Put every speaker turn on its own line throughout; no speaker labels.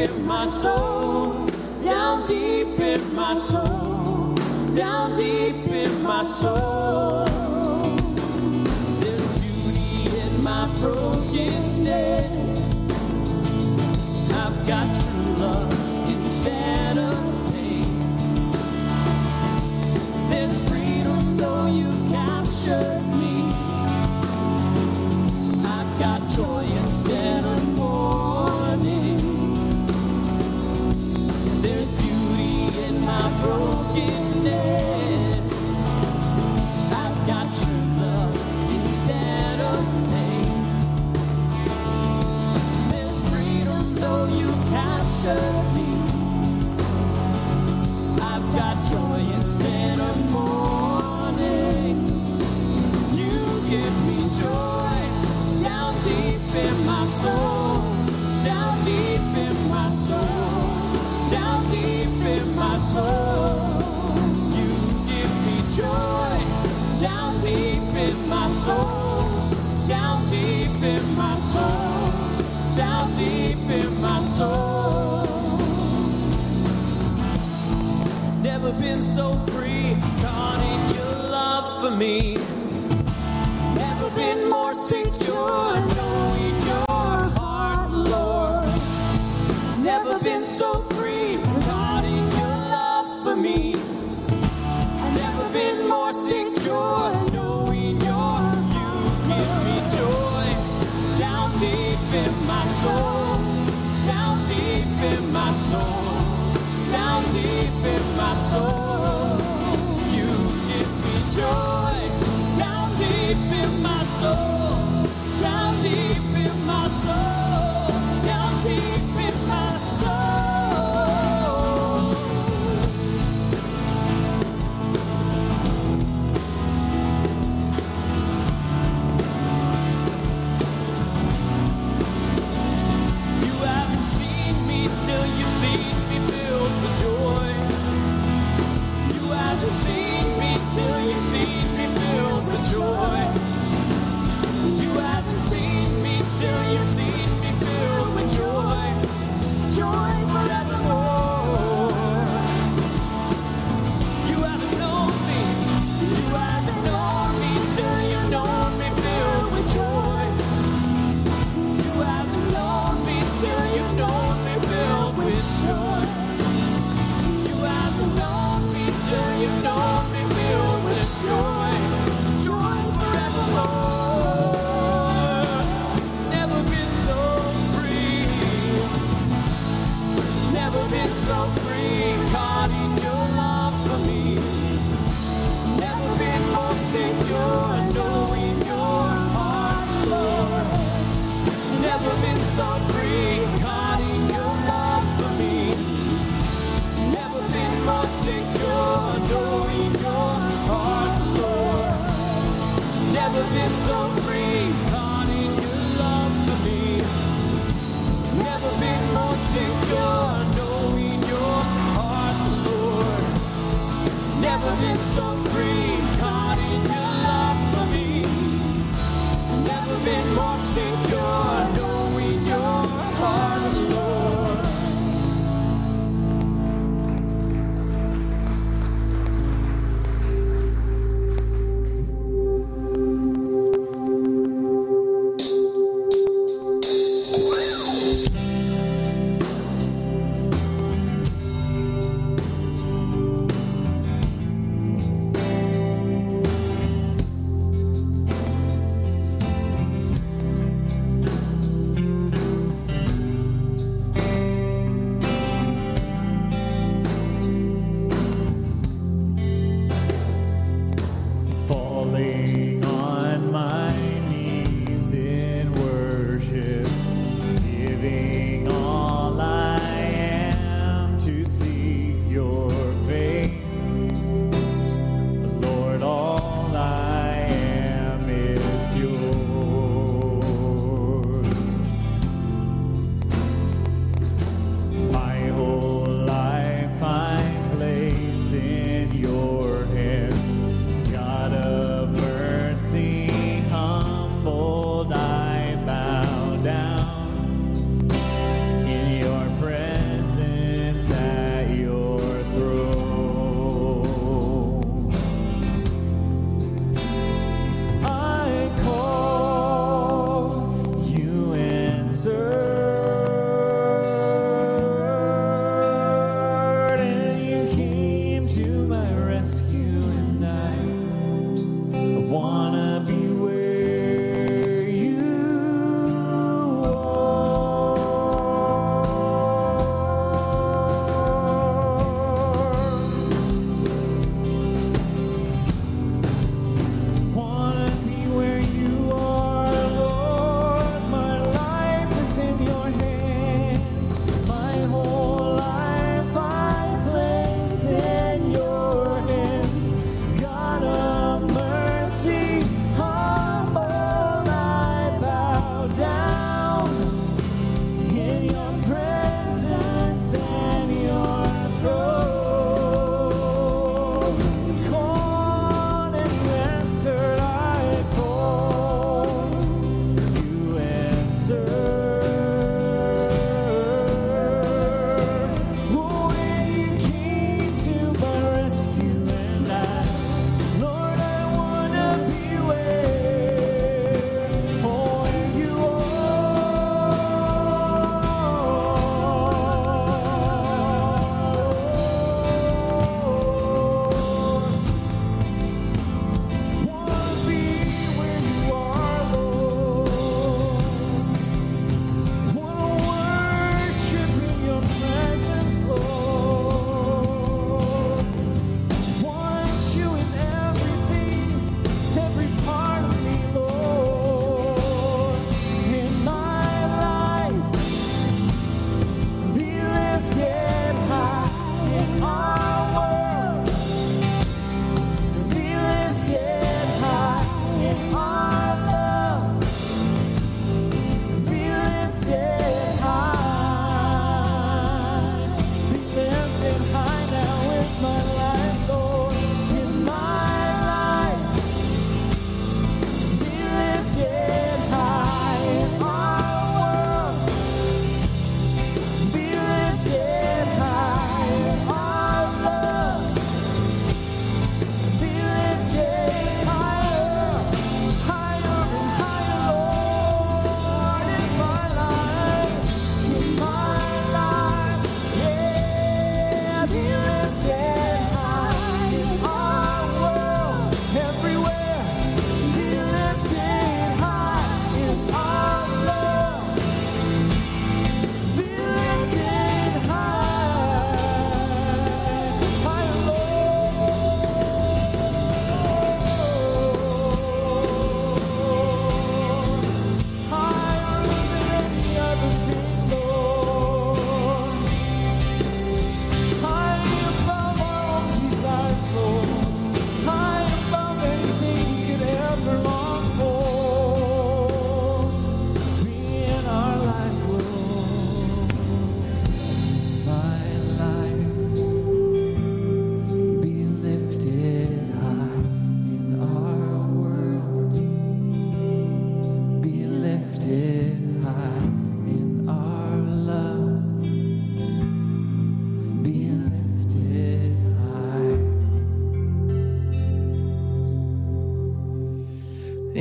in my soul, down deep in my soul, down deep in my soul. There's beauty in my brokenness. I've got Never been so free, caught in your love for me. Never been more secure. soul.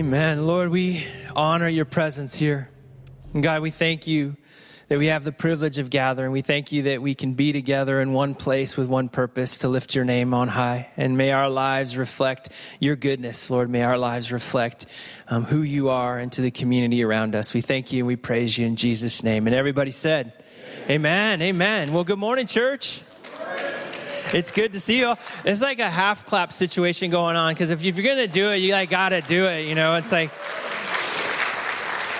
Amen. Lord, we honor your presence here. And God, we thank you that we have the privilege of gathering. We thank you that we can be together in one place with one purpose to lift your name on high. And may our lives reflect your goodness, Lord. May our lives reflect um, who you are and to the community around us. We thank you and we praise you in Jesus' name. And everybody said, Amen. Amen. Amen. Well, good morning, church. It's good to see you all. It's like a half clap situation going on because if, you're going to do it, you like got to do it. You know, it's like,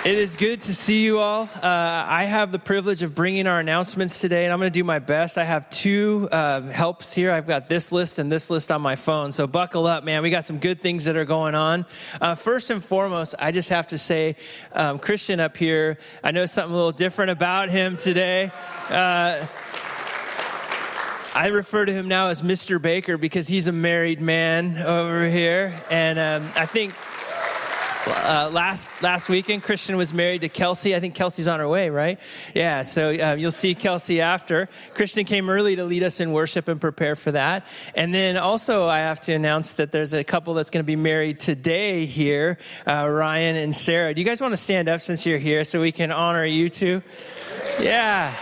it is good to see you all. Uh, I have the privilege of bringing our announcements today, and I'm going to do my best. I have two uh, helps here. I've got this list and this list on my phone, so buckle up, man. We got some good things that are going on. Uh, first and foremost, I just have to say, um, Christian up here, I know something a little different about him today. I refer to him now as Mr. Baker because he's a married man over here. And um, I think uh, last last weekend, Christian was married to Kelsey. I think Kelsey's on her way, right? Yeah, so uh, you'll see Kelsey after. Christian came early to lead us in worship and prepare for that. And then also, I have to announce that there's a couple that's going to be married today here, uh, Ryan and Sarah. Do you guys want to stand up since you're here so we can honor you two? Yeah.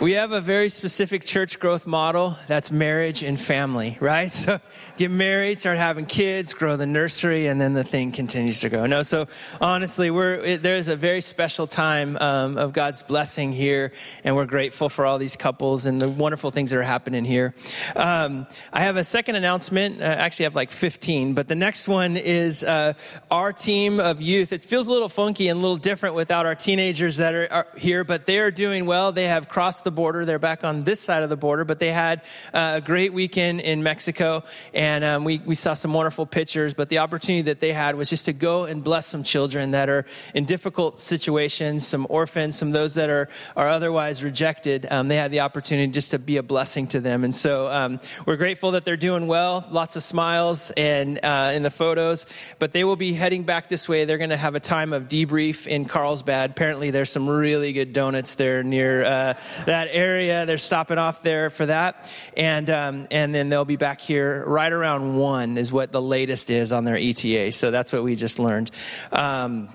We have a very specific church growth model that's marriage and family, right? So get married, start having kids, grow the nursery, and then the thing continues to grow. No, so honestly, we're, there's a very special time um, of God's blessing here, and we're grateful for all these couples and the wonderful things that are happening here. Um, I have a second announcement. I actually, have like 15, but the next one is uh, our team of youth. It feels a little funky and a little different without our teenagers that are, are here, but they are doing well. They have crossed the the border. They're back on this side of the border, but they had uh, a great weekend in Mexico, and um, we, we saw some wonderful pictures. But the opportunity that they had was just to go and bless some children that are in difficult situations, some orphans, some those that are, are otherwise rejected. Um, they had the opportunity just to be a blessing to them. And so um, we're grateful that they're doing well, lots of smiles and uh, in the photos. But they will be heading back this way. They're going to have a time of debrief in Carlsbad. Apparently, there's some really good donuts there near uh, that that area. They're stopping off there for that, and um, and then they'll be back here right around one is what the latest is on their ETA. So that's what we just learned. Um,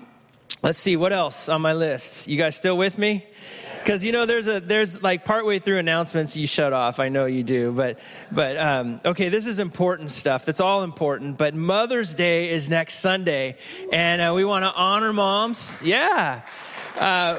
let's see what else on my list. You guys still with me? Because you know there's a there's like partway through announcements you shut off. I know you do, but but um, okay, this is important stuff. That's all important. But Mother's Day is next Sunday, and uh, we want to honor moms. Yeah. Uh,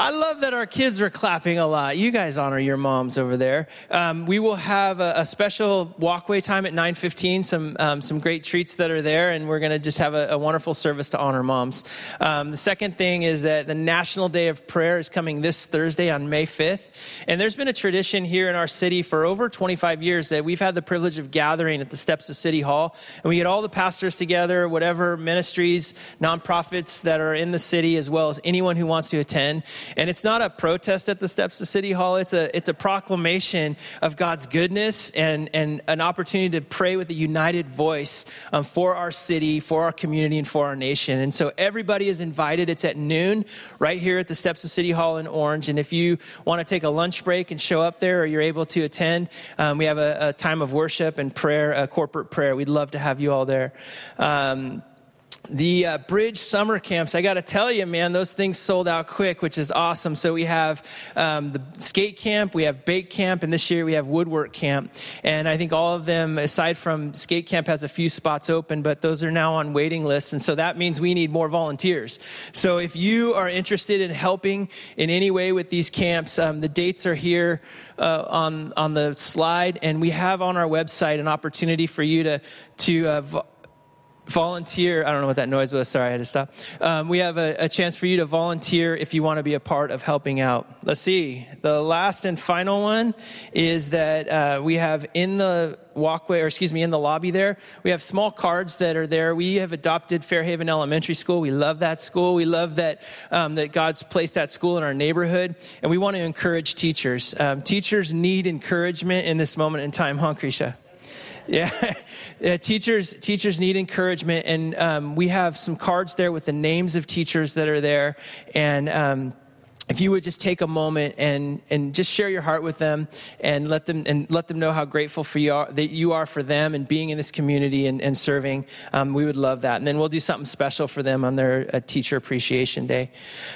I love that our kids are clapping a lot. You guys honor your moms over there. Um, we will have a, a, special walkway time at 9:15. Some um, some great treats that are there, and we're going to just have a, a, wonderful service to honor moms. Um, the second thing is that the National Day of Prayer is coming this Thursday on May 5th, and there's been a tradition here in our city for over 25 years that we've had the privilege of gathering at the steps of City Hall, and we get all the pastors together, whatever ministries, nonprofits that are in the city, as well as anyone who wants to attend and it's not a protest at the steps of City Hall, it's a, it's a proclamation of God's goodness and, and an opportunity to pray with a united voice um, for our city, for our community, and for our nation. And so everybody is invited. It's at noon right here at the steps of City Hall in Orange. And if you want to take a lunch break and show up there or you're able to attend, um, we have a, a, time of worship and prayer, a corporate prayer. We'd love to have you all there. Um, the uh, bridge summer camps i got to tell you man those things sold out quick which is awesome. So we have um, the skate camp we have bake camp and this year we have woodwork camp. And i think all of them aside from skate camp has a few spots open but those are now on waiting lists. And so that means we need more volunteers. So if you are interested in helping in any way with these camps um, the dates are here uh, on on the slide. And we have on our website an opportunity for you to to uh, volunteer. I don't know what that noise was. Sorry, I had to stop. Um, we have a, a, chance for you to volunteer if you want to be a part of helping out. Let's see. The last and final one is that uh, we have in the walkway, or excuse me, in the lobby there, we have small cards that are there. We have adopted Fairhaven Elementary School. We love that school. We love that um, that God's placed that school in our neighborhood, and we want to encourage teachers. Um, teachers need encouragement in this moment in time, huh, Krisha? Yeah. yeah, teachers teachers need encouragement, and um, we have some cards there with the names of teachers that are there, and. Um, if you would just take a moment and, and just share your heart with them and let them and let them know how grateful for you are, that you are for them and being in this community and, and serving, um, we would love that. And then we'll do something special for them on their uh, teacher appreciation day.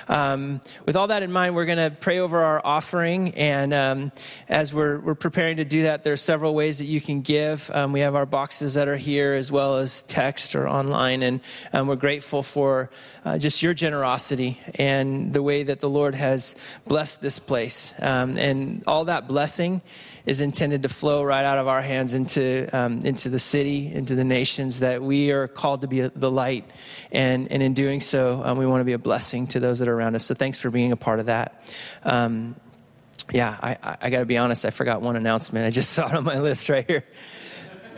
Um, with all that in mind, we're going to pray over our offering. And um, as we're, we're preparing to do that, there are several ways that you can give. Um, we have our boxes that are here as well as text or online. And um, we're grateful for uh, just your generosity and the way that the Lord has blessed this place. Um, and all that blessing is intended to flow right out of our hands into, um, into the city, into the nations, that we are called to be the light. And, and in doing so, um, we want to be a blessing to those that are around us. So thanks for being a part of that. Um, yeah, I, I, I got to be honest, I forgot one announcement. I just saw it on my list right here.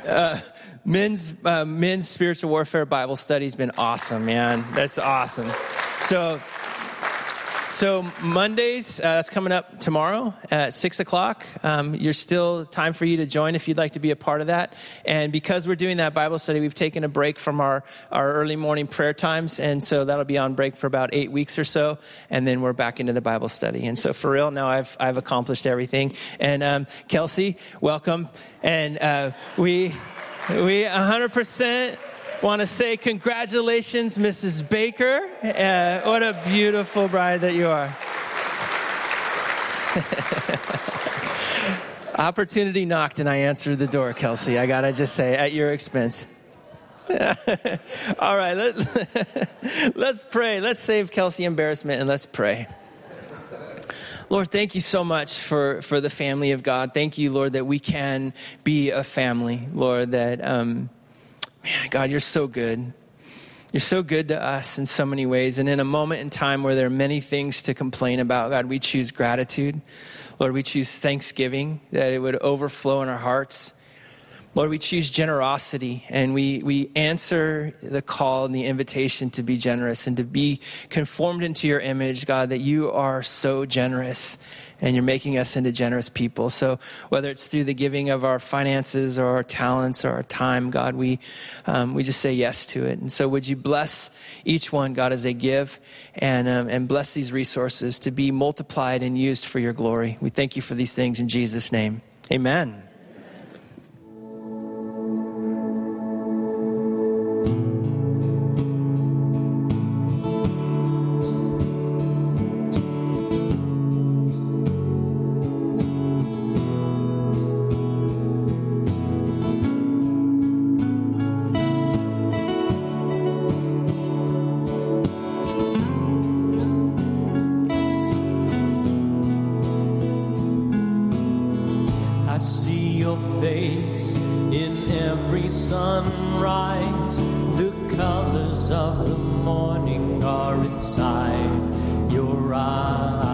Uh, men's uh, men's spiritual warfare Bible study has been awesome, man. That's awesome. So so Mondays, uh, that's coming up tomorrow at six o'clock. Um, you're still time for you to join if you'd like to be a part of that. And because we're doing that Bible study, we've taken a break from our, our early morning prayer times. And so that'll be on break for about eight weeks or so. And then we're back into the Bible study. And so for real, now I've, I've accomplished everything. And um, Kelsey, welcome. And uh, we, we 100% want to say congratulations, Mrs. Baker. Uh, what a beautiful bride that you are. Opportunity knocked and I answered the door, Kelsey. I got to just say, at your expense. All right, let, let's pray. Let's save Kelsey embarrassment and let's pray. Lord, thank you so much for, for the family of God. Thank you, Lord, that we can be a family, Lord, that, um, man, God, you're so good. You're so good to us in so many ways. And in a moment in time where there are many things to complain about, God, we choose gratitude. Lord, we choose thanksgiving, that it would overflow in our hearts. Lord, we choose generosity and we, we answer the call and the invitation to be generous and to be conformed into your image, God, that you are so generous and you're making us into generous people. So whether it's through the giving of our finances or our talents or our time, God, we, um, we just say yes to it. And so would you bless each one, God, as they give and, um, and bless these resources to be multiplied and used for your glory. We thank you for these things in Jesus' name. Amen.
Sunrise. The colors of the morning are inside your eyes.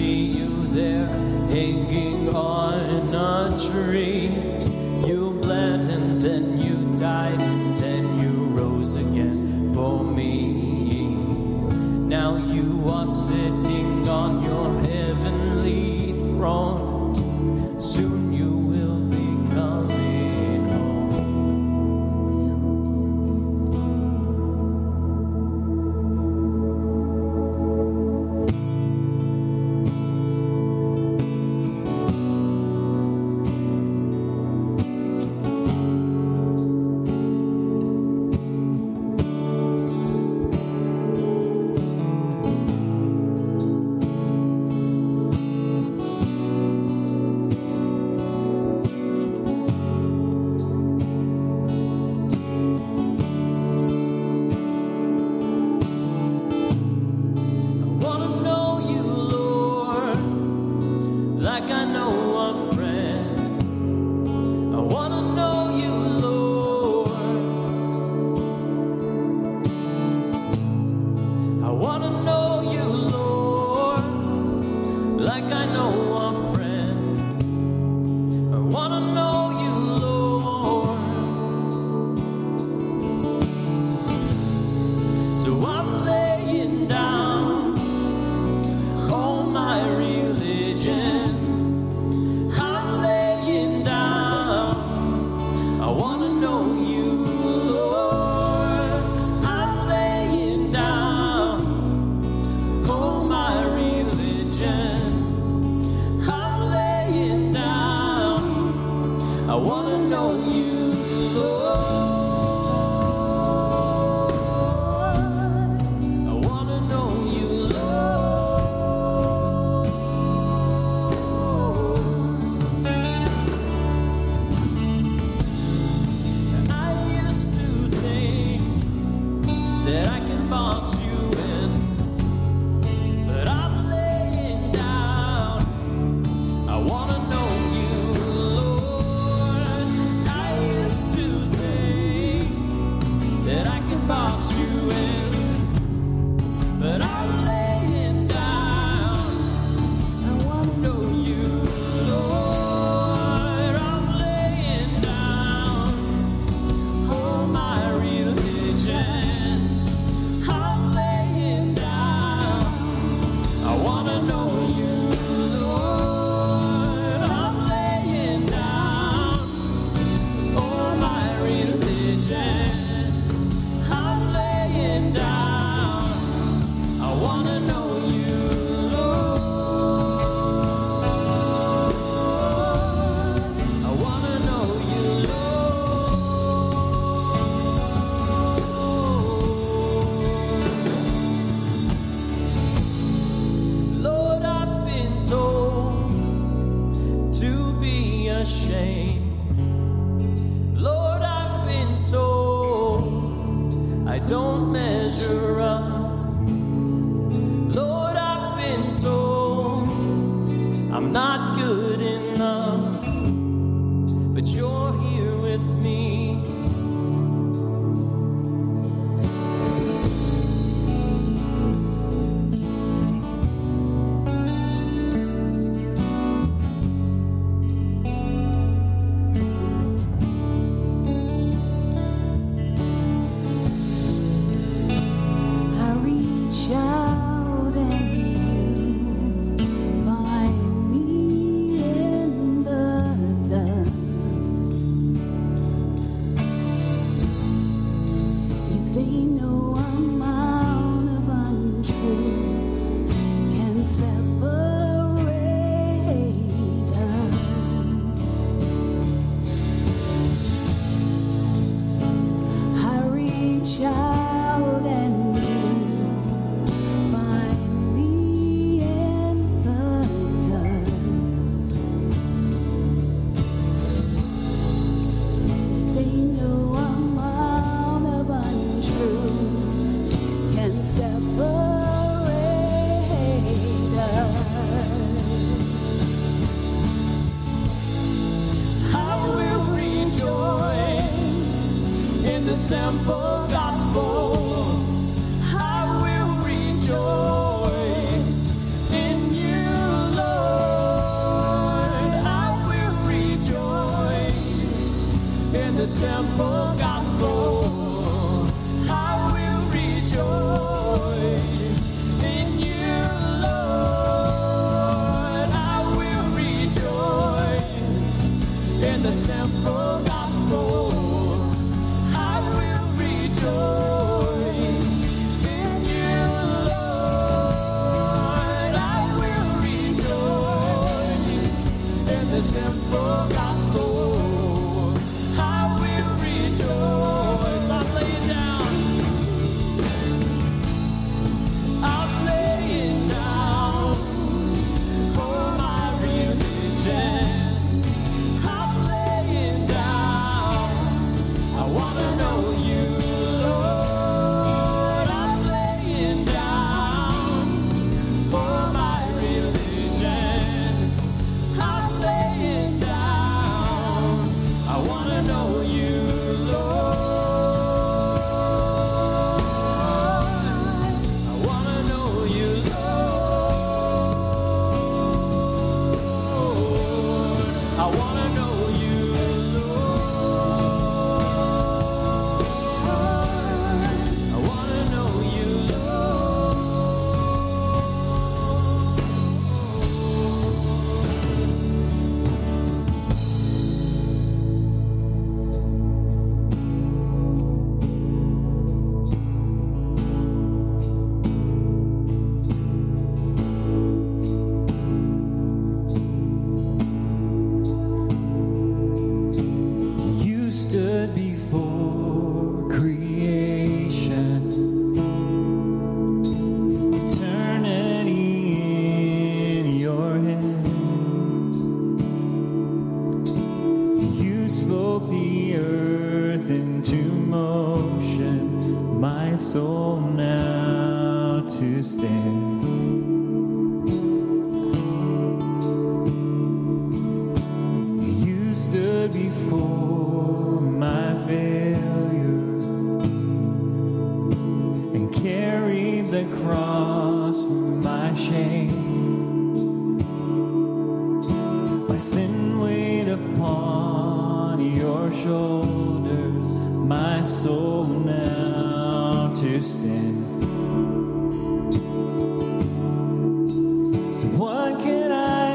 see you there hanging on a tree. You bled and then you died and then you rose again for me. Now you are sitting.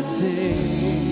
Can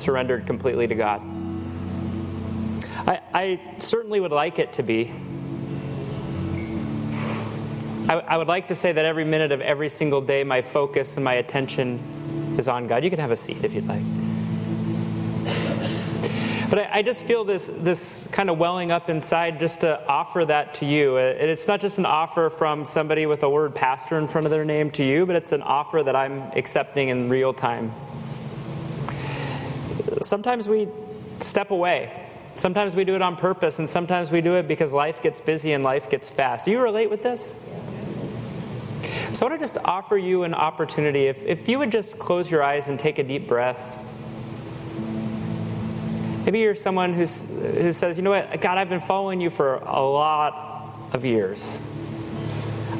surrendered completely to God. I, I certainly would like it to be. I, I would like to say that every minute of every single day, my focus and my attention is on God. You can have a seat if you'd like. But I, I just feel this, this kind of welling up inside just to offer that to you. Uh, And it's not just an offer from somebody with a word pastor in front of their name to you, but it's an offer that I'm accepting in real time sometimes we step away. Sometimes we do it on purpose, and sometimes we do it because life gets busy and life gets fast. Do you relate with this? So I want to just offer you an opportunity. If, if you would just close your eyes and take a deep breath. Maybe you're someone who's, who says, you know what, God, I've been following you for a lot of years.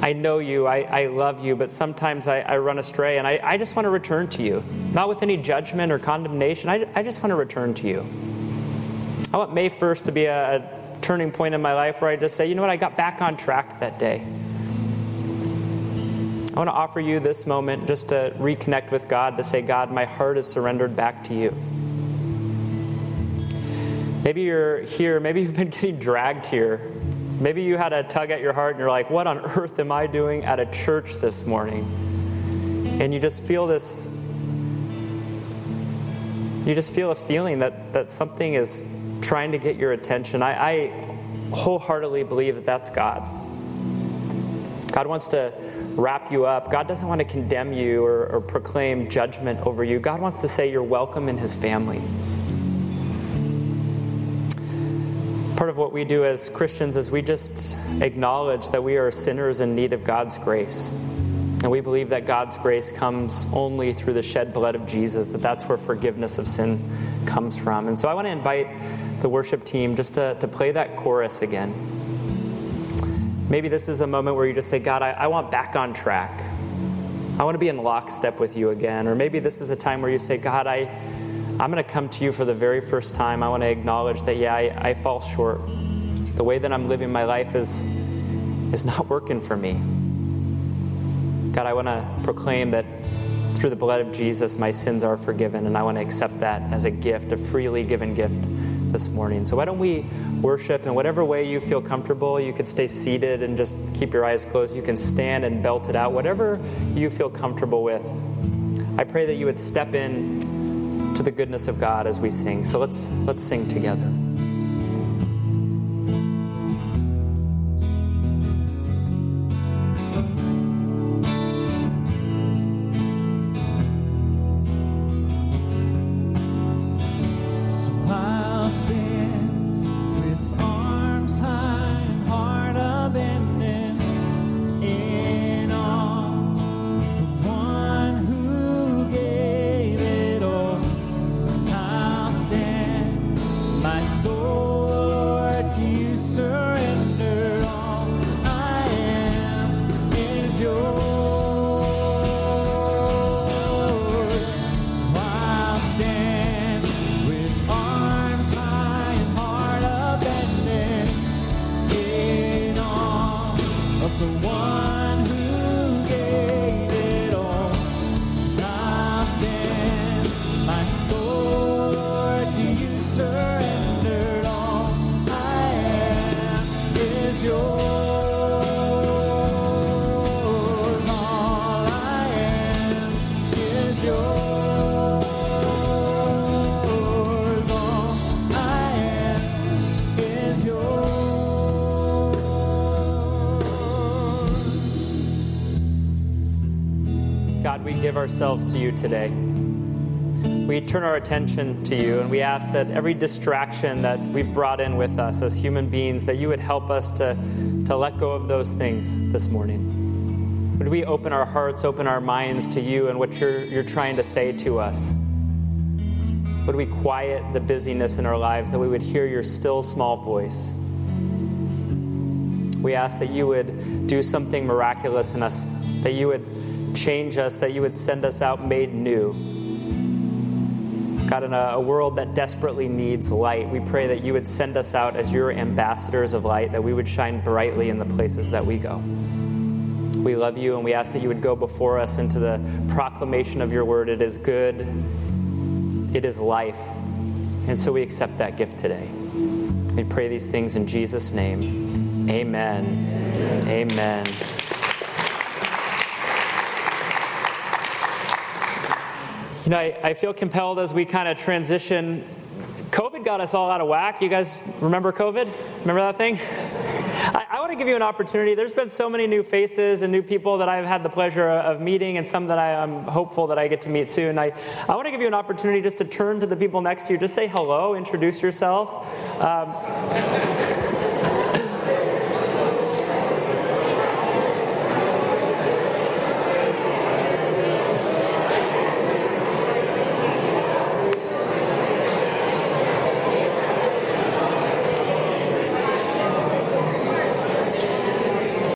I know you, I, I love you, but sometimes I, I run astray, and I, I just want to return to you. Not with any judgment or condemnation, I, I just want to return to you. I want May 1st to be a, a turning point in my life where I just say, you know what, I got back on track that day. I want to offer you this moment just to reconnect with God, to say, God, my heart is surrendered back to you. Maybe you're here, maybe you've been getting dragged here. Maybe you had a tug at your heart and you're like, what on earth am I doing at a church this morning? And you just feel this, you just feel a feeling that, that something is trying to get your attention. I, I wholeheartedly believe that that's God. God wants to wrap you up. God doesn't want to condemn you or, or proclaim judgment over you. God wants to say you're welcome in His family. Part of what we do as Christians is we just acknowledge that we are sinners in need of God's grace. And we believe that God's grace comes only through the shed blood of Jesus, that that's where forgiveness of sin comes from. And so I want to invite the worship team just to, to play that chorus again. Maybe this is a moment where you just say, God, I, I want back on track. I want to be in lockstep with you again. Or maybe this is a time where you say, God, I, I'm going to come to you for the very first time. I want to acknowledge that, yeah, I, I fall short. The way that I'm living my life is, is not working for me. God, I want to proclaim that through the blood of Jesus, my sins are forgiven, and I want to accept that as a gift, a freely given gift this morning. So, why don't we worship in whatever way you feel comfortable? You could stay seated and just keep your eyes closed. You can stand and belt it out, whatever you feel comfortable with. I pray that you would step in to the goodness of God as we sing. So, let's, let's sing together. Give ourselves to you today. We turn our attention to you and we ask that every distraction that we've brought in with us as human beings, that you would help us to, to let go of those things this morning. Would we open our hearts, open our minds to you and what you're, you're trying to say to us? Would we quiet the busyness in our lives that we would hear your still small voice? We ask that you would do something miraculous in us, that you would change us, that you would send us out made new. God, in a, a, world that desperately needs light, we pray that you would send us out as your ambassadors of light, that we would shine brightly in the places that we go. We love you and we ask that you would go before us into the proclamation of your word. It is good, it is life. And so we accept that gift today. We pray these things in Jesus' name. Amen. Amen. You know, I, I feel compelled as we kind of transition. COVID got us all out of whack. You guys remember COVID? Remember that thing? I, I want to give you an opportunity. There's been so many new faces and new people that I've had the pleasure of meeting, and some that I am hopeful that I get to meet soon. I, I want to give you an opportunity just to turn to the people next to you, just say hello, introduce yourself. Um,